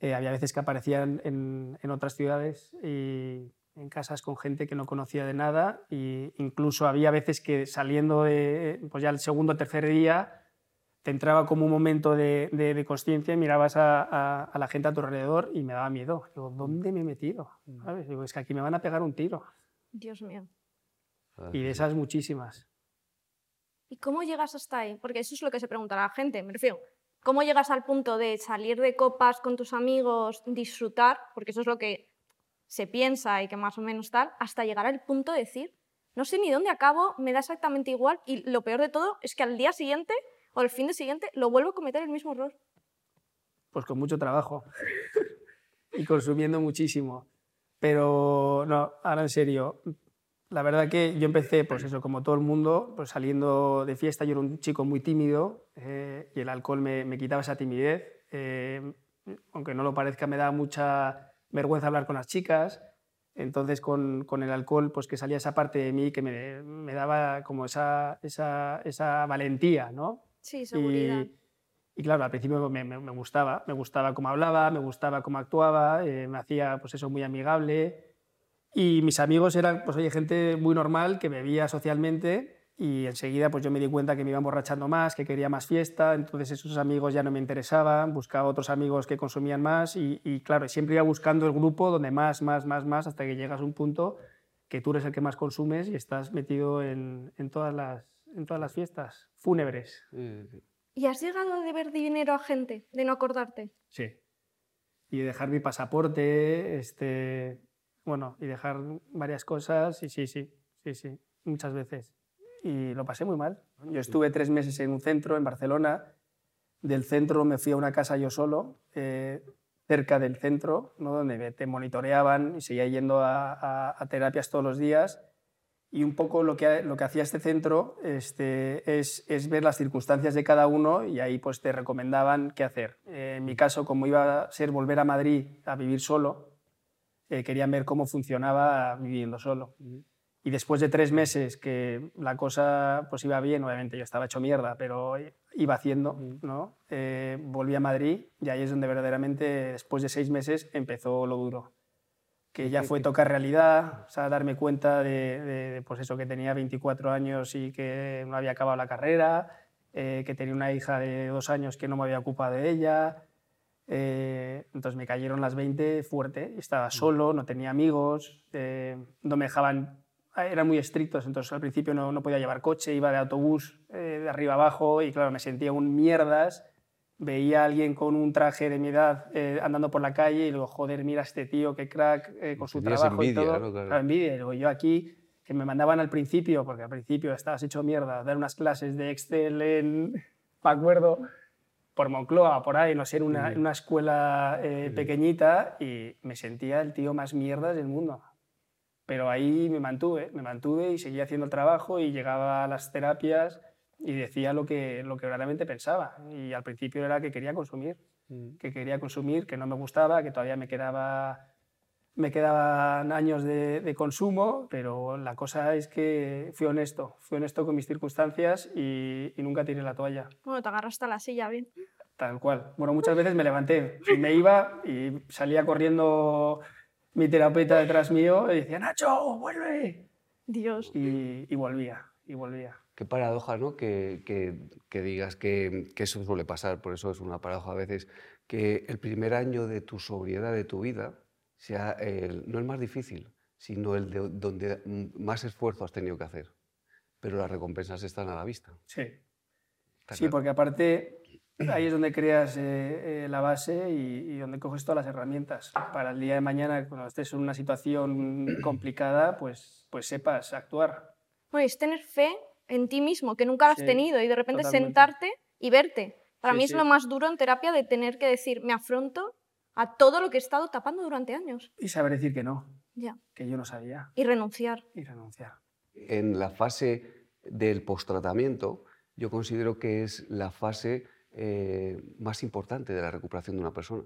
Eh, había veces que aparecían en, en, otras ciudades y en casas con gente que no conocía de nada e incluso había veces que saliendo de, pues ya el segundo o tercer día te entraba como un momento de, de, conciencia y mirabas a, a, la gente a tu alrededor y me daba miedo. Digo, ¿dónde me he metido? Mm. ¿Sabes? Digo, es que aquí me van a pegar un tiro. Dios mío. Y de esas muchísimas. ¿Y cómo llegas hasta ahí? Porque eso es lo que se pregunta la gente. Me refiero, ¿cómo llegas al punto de salir de copas con tus amigos, disfrutar? Porque eso es lo que se piensa y que más o menos tal, hasta llegar al punto de decir, no sé ni dónde acabo, me da exactamente igual y lo peor de todo es que al día siguiente o el fin de siguiente lo vuelvo a cometer el mismo error. Pues con mucho trabajo y consumiendo muchísimo. Pero no, ahora en serio, la verdad que yo empecé, pues eso, como todo el mundo, pues saliendo de fiesta, yo era un chico muy tímido eh, y el alcohol me, quitaba esa timidez. Eh, aunque no lo parezca, me da mucha vergüenza hablar con las chicas. Entonces, con, con, el alcohol, pues que salía esa parte de mí que me, me daba como esa, esa, esa valentía, ¿no? Sí, seguridad. Y, claro, al principio me, me, gustaba, me gustaba cómo hablaba, me gustaba cómo actuaba, eh, me hacía pues eso muy amigable. Y mis amigos eran, pues oye, gente muy normal que bebía socialmente y enseguida pues yo me di cuenta que me iba emborrachando más, que quería más fiesta, entonces esos amigos ya no me interesaban, buscaba otros amigos que consumían más y, y claro, siempre iba buscando el grupo donde más, más, más, más, hasta que llegas a un punto que tú eres el que más consumes y estás metido en, en todas las en todas las fiestas fúnebres. ¿Y has llegado a deber dinero a gente, de no acordarte? Sí. Y dejar mi pasaporte, este, bueno, y dejar varias cosas, y sí, sí, sí, sí, muchas veces. Y lo pasé muy mal. Yo estuve tres meses en un centro en Barcelona. Del centro me fui a una casa yo solo, eh, cerca del centro, ¿no? donde te monitoreaban y seguía yendo a, a terapias todos los días y un poco lo que, lo que hacía este centro este, es, es, ver las circunstancias de cada uno y ahí pues te recomendaban qué hacer. Eh, en mi caso, como iba a ser volver a Madrid a vivir solo, eh, querían ver cómo funcionaba viviendo solo. Y después de tres meses que la cosa pues iba bien, obviamente yo estaba hecho mierda, pero iba haciendo, ¿no? Eh, volví a Madrid y ahí es donde verdaderamente después de seis meses empezó lo duro que ya fue tocar realidad, o sea, darme cuenta de, pues eso, que tenía 24 años y que no había acabado la carrera, eh, que tenía una hija de dos años que no me había ocupado de ella. Eh, entonces me cayeron las 20 fuerte, estaba solo, no tenía amigos, eh, no me dejaban, eran muy estrictos, entonces al principio no, no podía llevar coche, iba de autobús de arriba abajo y claro, me sentía un mierdas veía a alguien con un traje de mi edad eh, andando por la calle y digo, joder, mira este tío, qué crack, eh, con su trabajo y todo. ¿no? Claro. envidia. Y digo, yo aquí, que me mandaban al principio, porque al principio estabas hecho mierda, dar unas clases de Excel en, me acuerdo, por Moncloa, por ahí, no sé, en una, una escuela eh, pequeñita y me sentía el tío más mierdas del mundo. Pero ahí me mantuve, me mantuve y seguía haciendo el trabajo y llegaba a las terapias y decía lo que, lo que verdaderamente pensaba. Y al principio era que quería consumir. mm. que quería consumir, que no me gustaba, que todavía me quedaba me quedaban años de, consumo, pero la cosa es que fui honesto, fui honesto con mis circunstancias y, nunca tiré la toalla. Bueno, te agarraste a la silla bien. Tal cual. Bueno, muchas veces me levanté y me iba y salía corriendo mi terapeuta detrás mío y decía, Nacho, vuelve. Dios. Y, y volvía, y volvía. Qué paradoja, ¿no? Que, que, que digas que, que, eso suele pasar, por eso es una paradoja a veces, que el primer año de tu sobriedad, de tu vida, sea el, no el más difícil, sino el de donde más esfuerzo has tenido que hacer. Pero las recompensas están a la vista. Sí. sí, porque aparte ahí es donde creas eh, eh, la base y, donde coges todas las herramientas. Para el día de mañana, cuando estés en una situación complicada, pues, pues sepas actuar. Bueno, es tener fe en ti mismo, que nunca has tenido, y de repente sentarte y verte. Para mí es lo más duro en terapia de tener que decir, me afronto a todo lo que he estado tapando durante años. Y saber decir que no. Ya. Que yo no sabía. Y renunciar. Y renunciar. En la fase del postratamiento, yo considero que es la fase eh, más importante de la recuperación de una persona.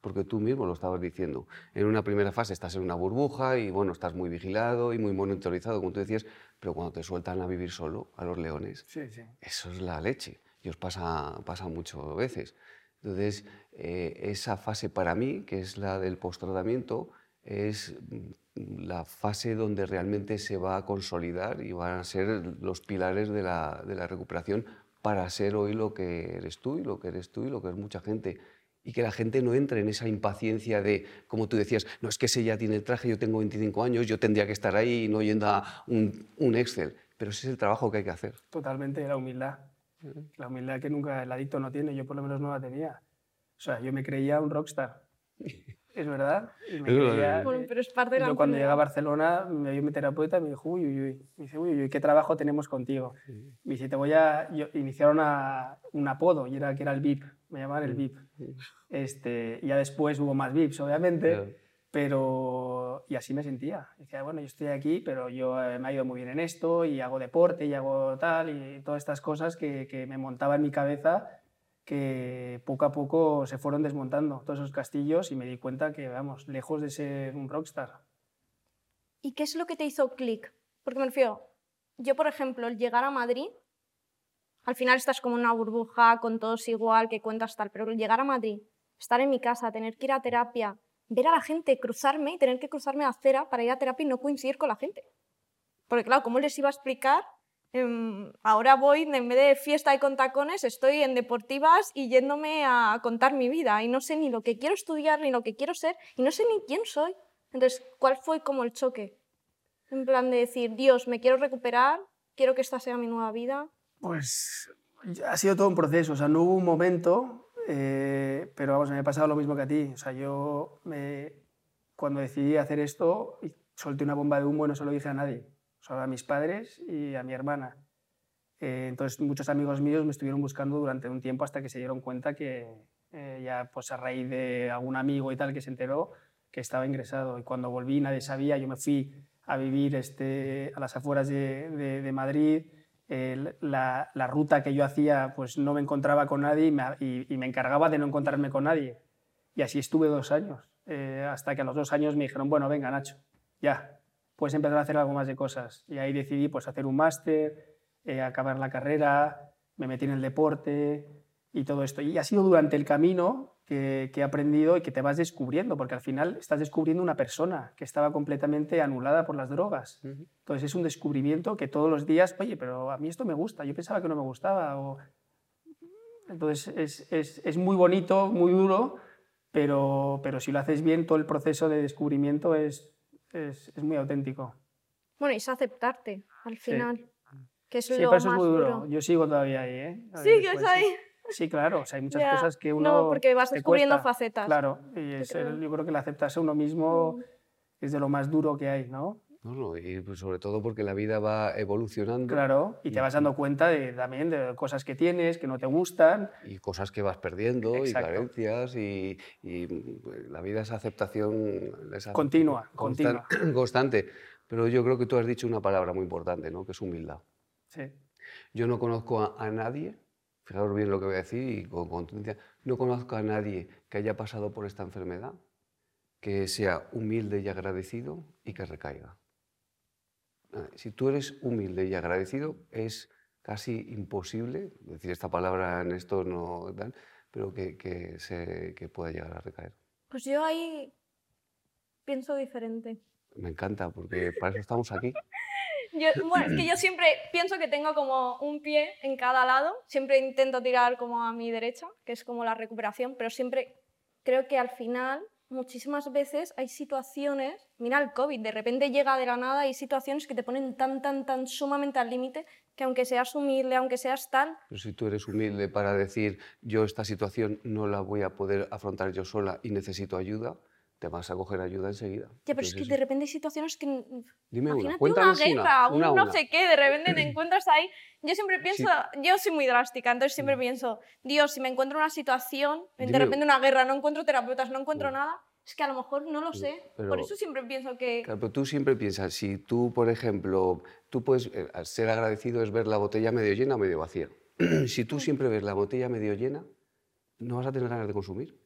Porque tú mismo lo estabas diciendo. En una primera fase estás en una burbuja y bueno, estás muy vigilado y muy monitorizado, como tú decías, pero cuando te sueltan a vivir solo, a los leones, sí, sí. eso es la leche. Y os pasa, pasa muchas veces. Entonces, eh, esa fase para mí, que es la del post-tratamiento, es mm, la fase donde realmente se va a consolidar y van a ser los pilares de la, de la recuperación para ser hoy lo que eres tú y lo que eres tú y lo que es mucha gente y que la gente no entre en esa impaciencia de, como tú decías, no es que ese ya tiene el traje, yo tengo 25 años, yo tendría que estar ahí y no yendo a un, un Excel. Pero ese es el trabajo que hay que hacer. Totalmente, la humildad. La humildad que nunca el adicto no tiene, yo por lo menos no la tenía. O sea, yo me creía un rockstar. Es verdad. bueno, pero es parte de la Yo cuando llegué a Barcelona, me vio mi terapeuta y me dijo, uy, uy, uy. Me dice, uy, uy, ¿qué trabajo tenemos contigo? Me dice, te voy a iniciar un apodo, y era que era el VIP. Me llamaban el VIP. Este, ya después hubo más VIPs, obviamente. Pero, y así me sentía. Decía, bueno, yo estoy aquí, pero yo eh, me ha ido muy bien en esto, y hago deporte, y hago tal, y todas estas cosas que, que me montaba en mi cabeza que poco a poco se fueron desmontando todos esos castillos y me di cuenta que, vamos, lejos de ser un rockstar. ¿Y qué es lo que te hizo clic? Porque me refiero, yo, por ejemplo, el llegar a Madrid, al final estás como una burbuja, con todos igual, que cuentas tal, pero el llegar a Madrid, estar en mi casa, tener que ir a terapia, ver a la gente cruzarme y tener que cruzarme a acera para ir a terapia y no coincidir con la gente. Porque claro, ¿cómo les iba a explicar ahora voy, en vez de fiesta y con tacones, estoy en deportivas y yéndome a contar mi vida y no sé ni lo que quiero estudiar ni lo que quiero ser y no sé ni quién soy. Entonces, ¿cuál fue como el choque? En plan de decir, Dios, me quiero recuperar, quiero que esta sea mi nueva vida. Pues ha sido todo un proceso, o sea, no hubo un momento, eh, pero vamos, me ha pasado lo mismo que a ti. O sea, yo me, cuando decidí hacer esto, solté una bomba de humo y no se lo dije a nadie a mis padres y a mi hermana. Eh, entonces muchos amigos míos me estuvieron buscando durante un tiempo hasta que se dieron cuenta que eh, ya pues a raíz de algún amigo y tal que se enteró que estaba ingresado. Y cuando volví nadie sabía, yo me fui a vivir este, a las afueras de, de, Madrid. la, la, ruta que yo hacía pues no me encontraba con nadie y me, y, me, encargaba de no encontrarme con nadie. Y así estuve dos años, eh, hasta que a los dos años me dijeron, bueno, venga Nacho, ya, pues empezar a hacer algo más de cosas. Y ahí decidí pues, hacer un máster, eh, acabar la carrera, me metí en el deporte y todo esto. Y ha sido durante el camino que, he aprendido y que te vas descubriendo, porque al final estás descubriendo una persona que estaba completamente anulada por las drogas. Entonces es un descubrimiento que todos los días, oye, pero a mí esto me gusta, yo pensaba que no me gustaba. O... Entonces es, es, es, muy bonito, muy duro, pero, pero si lo haces bien, todo el proceso de descubrimiento es, es, es muy auténtico. Bueno, y es aceptarte al final, que es sí, lo pero eso más es muy duro. Yo sigo todavía ahí, ¿eh? Sí, que es ahí. Sí, claro, o sea, hay muchas cosas que uno. No, porque vas descubriendo facetas. Claro, y es yo creo que el aceptarse uno mismo mm. es de lo más duro que hay, ¿no? No, no, y pues sobre todo porque la vida va evolucionando. Claro, y te vas dando cuenta de, también de cosas que tienes, que no te gustan. Y cosas que vas perdiendo, y carencias, y, pues, la vida es aceptación... continua, continua. Constante. Pero yo creo que tú has dicho una palabra muy importante, ¿no? que es humildad. Sí. Yo no conozco a, nadie fijaros bien lo que voy a decir y con contundencia, no conozco a nadie que haya pasado por esta enfermedad que sea humilde y agradecido y que recaiga. Ah, si tú eres humilde y agradecido, es casi imposible, decir esta palabra en esto no pero que, que, se, que pueda llegar a recaer. Pues yo ahí pienso diferente. Me encanta, porque para eso estamos aquí. bueno, es que yo siempre pienso que tengo como un pie en cada lado, siempre intento tirar como a mi derecha, que es como la recuperación, pero siempre creo que al final muchísimas veces hay situaciones, mira el COVID, de repente llega de la nada, hay situaciones que te ponen tan, tan, tan sumamente al límite que aunque seas humilde, aunque seas tal... Pero si tú eres humilde para decir, yo esta situación no la voy a poder afrontar yo sola y necesito ayuda, te vas a coger ayuda enseguida. Ya, pero es que de repente hay situaciones que... Dime una, una guerra, un no sé qué, de repente te encuentras ahí. Yo siempre pienso, yo soy muy drástica, entonces siempre mm. pienso, Dios, si me encuentro una situación, de repente una guerra, no encuentro terapeutas, no encuentro mm. nada, es que a lo mejor no lo sé. Por eso siempre pienso que... Claro, pero tú siempre piensas, si tú, por ejemplo, tú puedes, eh, ser agradecido es ver la botella medio llena o medio vacía. si tú siempre ves la botella medio llena, no vas a tener ganas de consumir.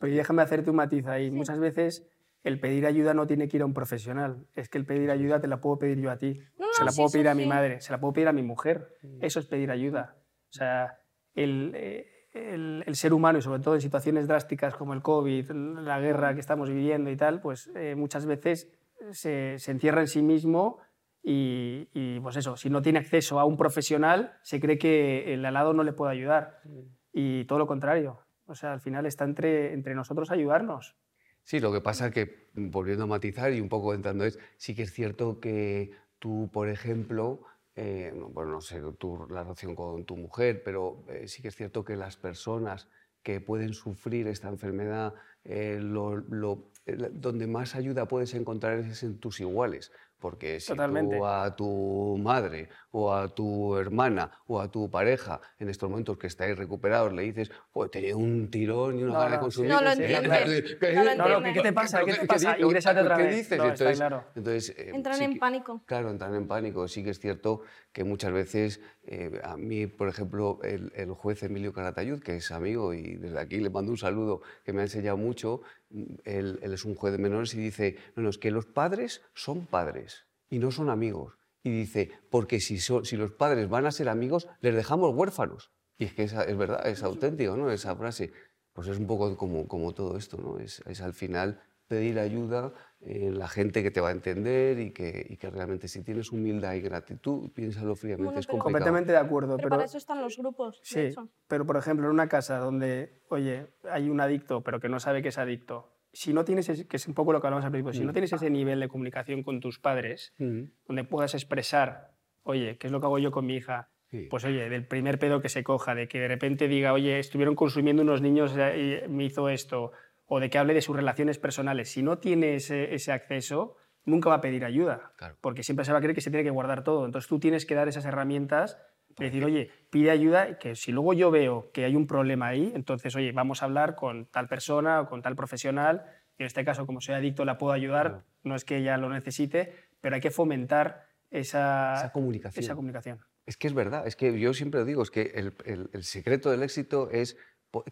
Pero déjame hacerte un matiz ahí. Muchas veces el pedir ayuda no tiene que ir a un profesional. Es que el pedir ayuda te la puedo pedir yo a ti. se la puedo pedir a mi madre, se la puedo pedir a mi mujer. Mm. Eso es pedir ayuda. O sea, el, eh, ser humano, y sobre todo en situaciones drásticas como el COVID, la guerra que estamos viviendo y tal, pues eh, muchas veces se, encierra en sí mismo y, y, pues eso, si no tiene acceso a un profesional, se cree que el al lado no le puede ayudar. Mm. Y todo lo contrario. O sea, al final está entre, entre nosotros ayudarnos. Sí, lo que pasa que, volviendo a matizar y un poco entrando es, sí que es cierto que tú, por ejemplo, eh, bueno, no sé tu, la relación con tu mujer, pero eh, sí que es cierto que las personas que pueden sufrir esta enfermedad, eh, donde más ayuda puedes encontrar es en tus iguales. Porque si tú a tu madre o a tu hermana o a tu pareja en estos momentos que estáis recuperados le dices, pues tenía un tirón y una gana de consumir. No lo entiendes. No, ¿qué te pasa? ¿Qué te pasa? Ingrésate otra vez. ¿Qué dices? entonces, claro. entonces eh, entran en pánico. Claro, entran en pánico. Sí que es cierto que muchas veces, eh, a mí, por ejemplo, el, el, juez Emilio Caratayud, que es amigo y desde aquí le mando un saludo, que me ha enseñado mucho, él, él es un juez de menores y dice, no, no, es que los padres son padres y no son amigos. Y dice, porque si, si los padres van a ser amigos, les dejamos huérfanos. Y es que es, es verdad, es auténtico, ¿no? Esa frase. Pues es un poco como, como todo esto, ¿no? Es, es al final pedir ayuda en la gente que te va a entender y que, y que, realmente si tienes humildad y gratitud, piénsalo fríamente, es complicado. Completamente de acuerdo. Pero, para eso están los grupos. Sí, pero por ejemplo, en una casa donde, oye, hay un adicto, pero que no sabe que es adicto, si no tienes, que es un poco lo que hablamos al principio, si no mm. tienes ese nivel de comunicación con tus padres, mm. donde puedas expresar, oye, ¿qué es lo que hago yo con mi hija? Pues oye, del primer pedo que se coja, de que de repente diga, oye, estuvieron consumiendo unos niños y me hizo esto, o de que hable de sus relaciones personales. Si no tiene ese, acceso, nunca va a pedir ayuda, porque siempre se va a creer que se tiene que guardar todo. Entonces tú tienes que dar esas herramientas decir, oye, pide ayuda, que si luego yo veo que hay un problema ahí, entonces, oye, vamos a hablar con tal persona o con tal profesional, y en este caso, como soy adicto, la puedo ayudar, no es que ella lo necesite, pero hay que fomentar esa, comunicación. esa comunicación. Es que es verdad, es que yo siempre digo, es que el, secreto del éxito es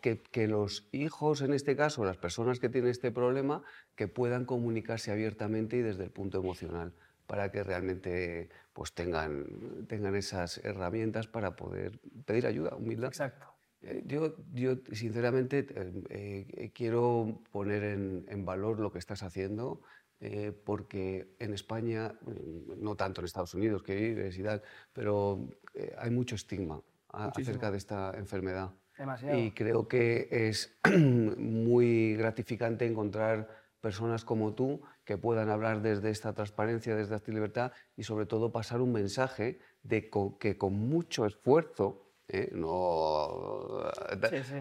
que, que, los hijos, en este caso, las personas que tienen este problema, que puedan comunicarse abiertamente y desde el punto emocional para que realmente pues, tengan, tengan esas herramientas para poder pedir ayuda, humildad. Exacto. Eh, yo, yo, sinceramente, eh, eh, quiero poner en, valor lo que estás haciendo, porque en España, mm, no tanto en Estados Unidos que vives y tal, pero hay mucho estigma acerca de esta enfermedad. Demasiado. Y creo que es muy gratificante encontrar personas como tú que puedan hablar desde esta transparencia, desde esta libertad y sobre todo pasar un mensaje de que con mucho esfuerzo, ¿eh? no,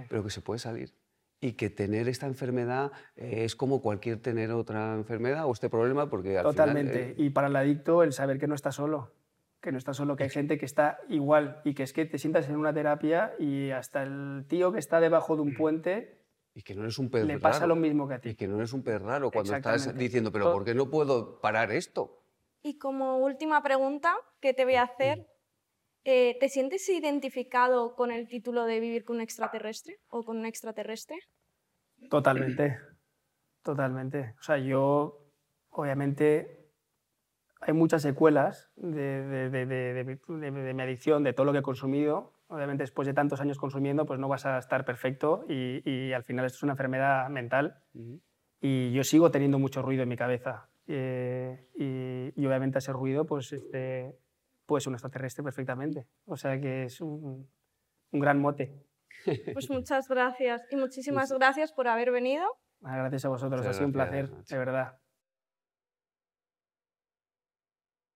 pero que se puede salir y que tener esta enfermedad eh, es como cualquier tener otra enfermedad o este problema porque al Totalmente. Eh, y para el adicto el saber que no está solo, que no está solo, que hay gente que está igual y que es que te sientas en una terapia y hasta el tío que está debajo de un puente y que no eres un pez Le pasa lo mismo que a ti. Y que no eres un pez raro cuando estás diciendo, pero ¿por qué no puedo parar esto? Y como última pregunta que te voy a hacer, Eh, ¿Te sientes identificado con el título de vivir con un extraterrestre o con un extraterrestre? Totalmente, totalmente. O sea, yo, obviamente, hay muchas secuelas de, de, de, mi adicción, de todo lo que he consumido. Obviamente, después de tantos años consumiendo, pues no vas a estar perfecto y, y al final esto es una enfermedad mental. Y yo sigo teniendo mucho ruido en mi cabeza. Eh, y, y, obviamente ese ruido, pues este, pues un extraterrestre perfectamente. O sea que es un, gran mote. Pues muchas gracias y muchísimas gracias por haber venido. Ah, gracias a vosotros, ha sido un placer, de verdad.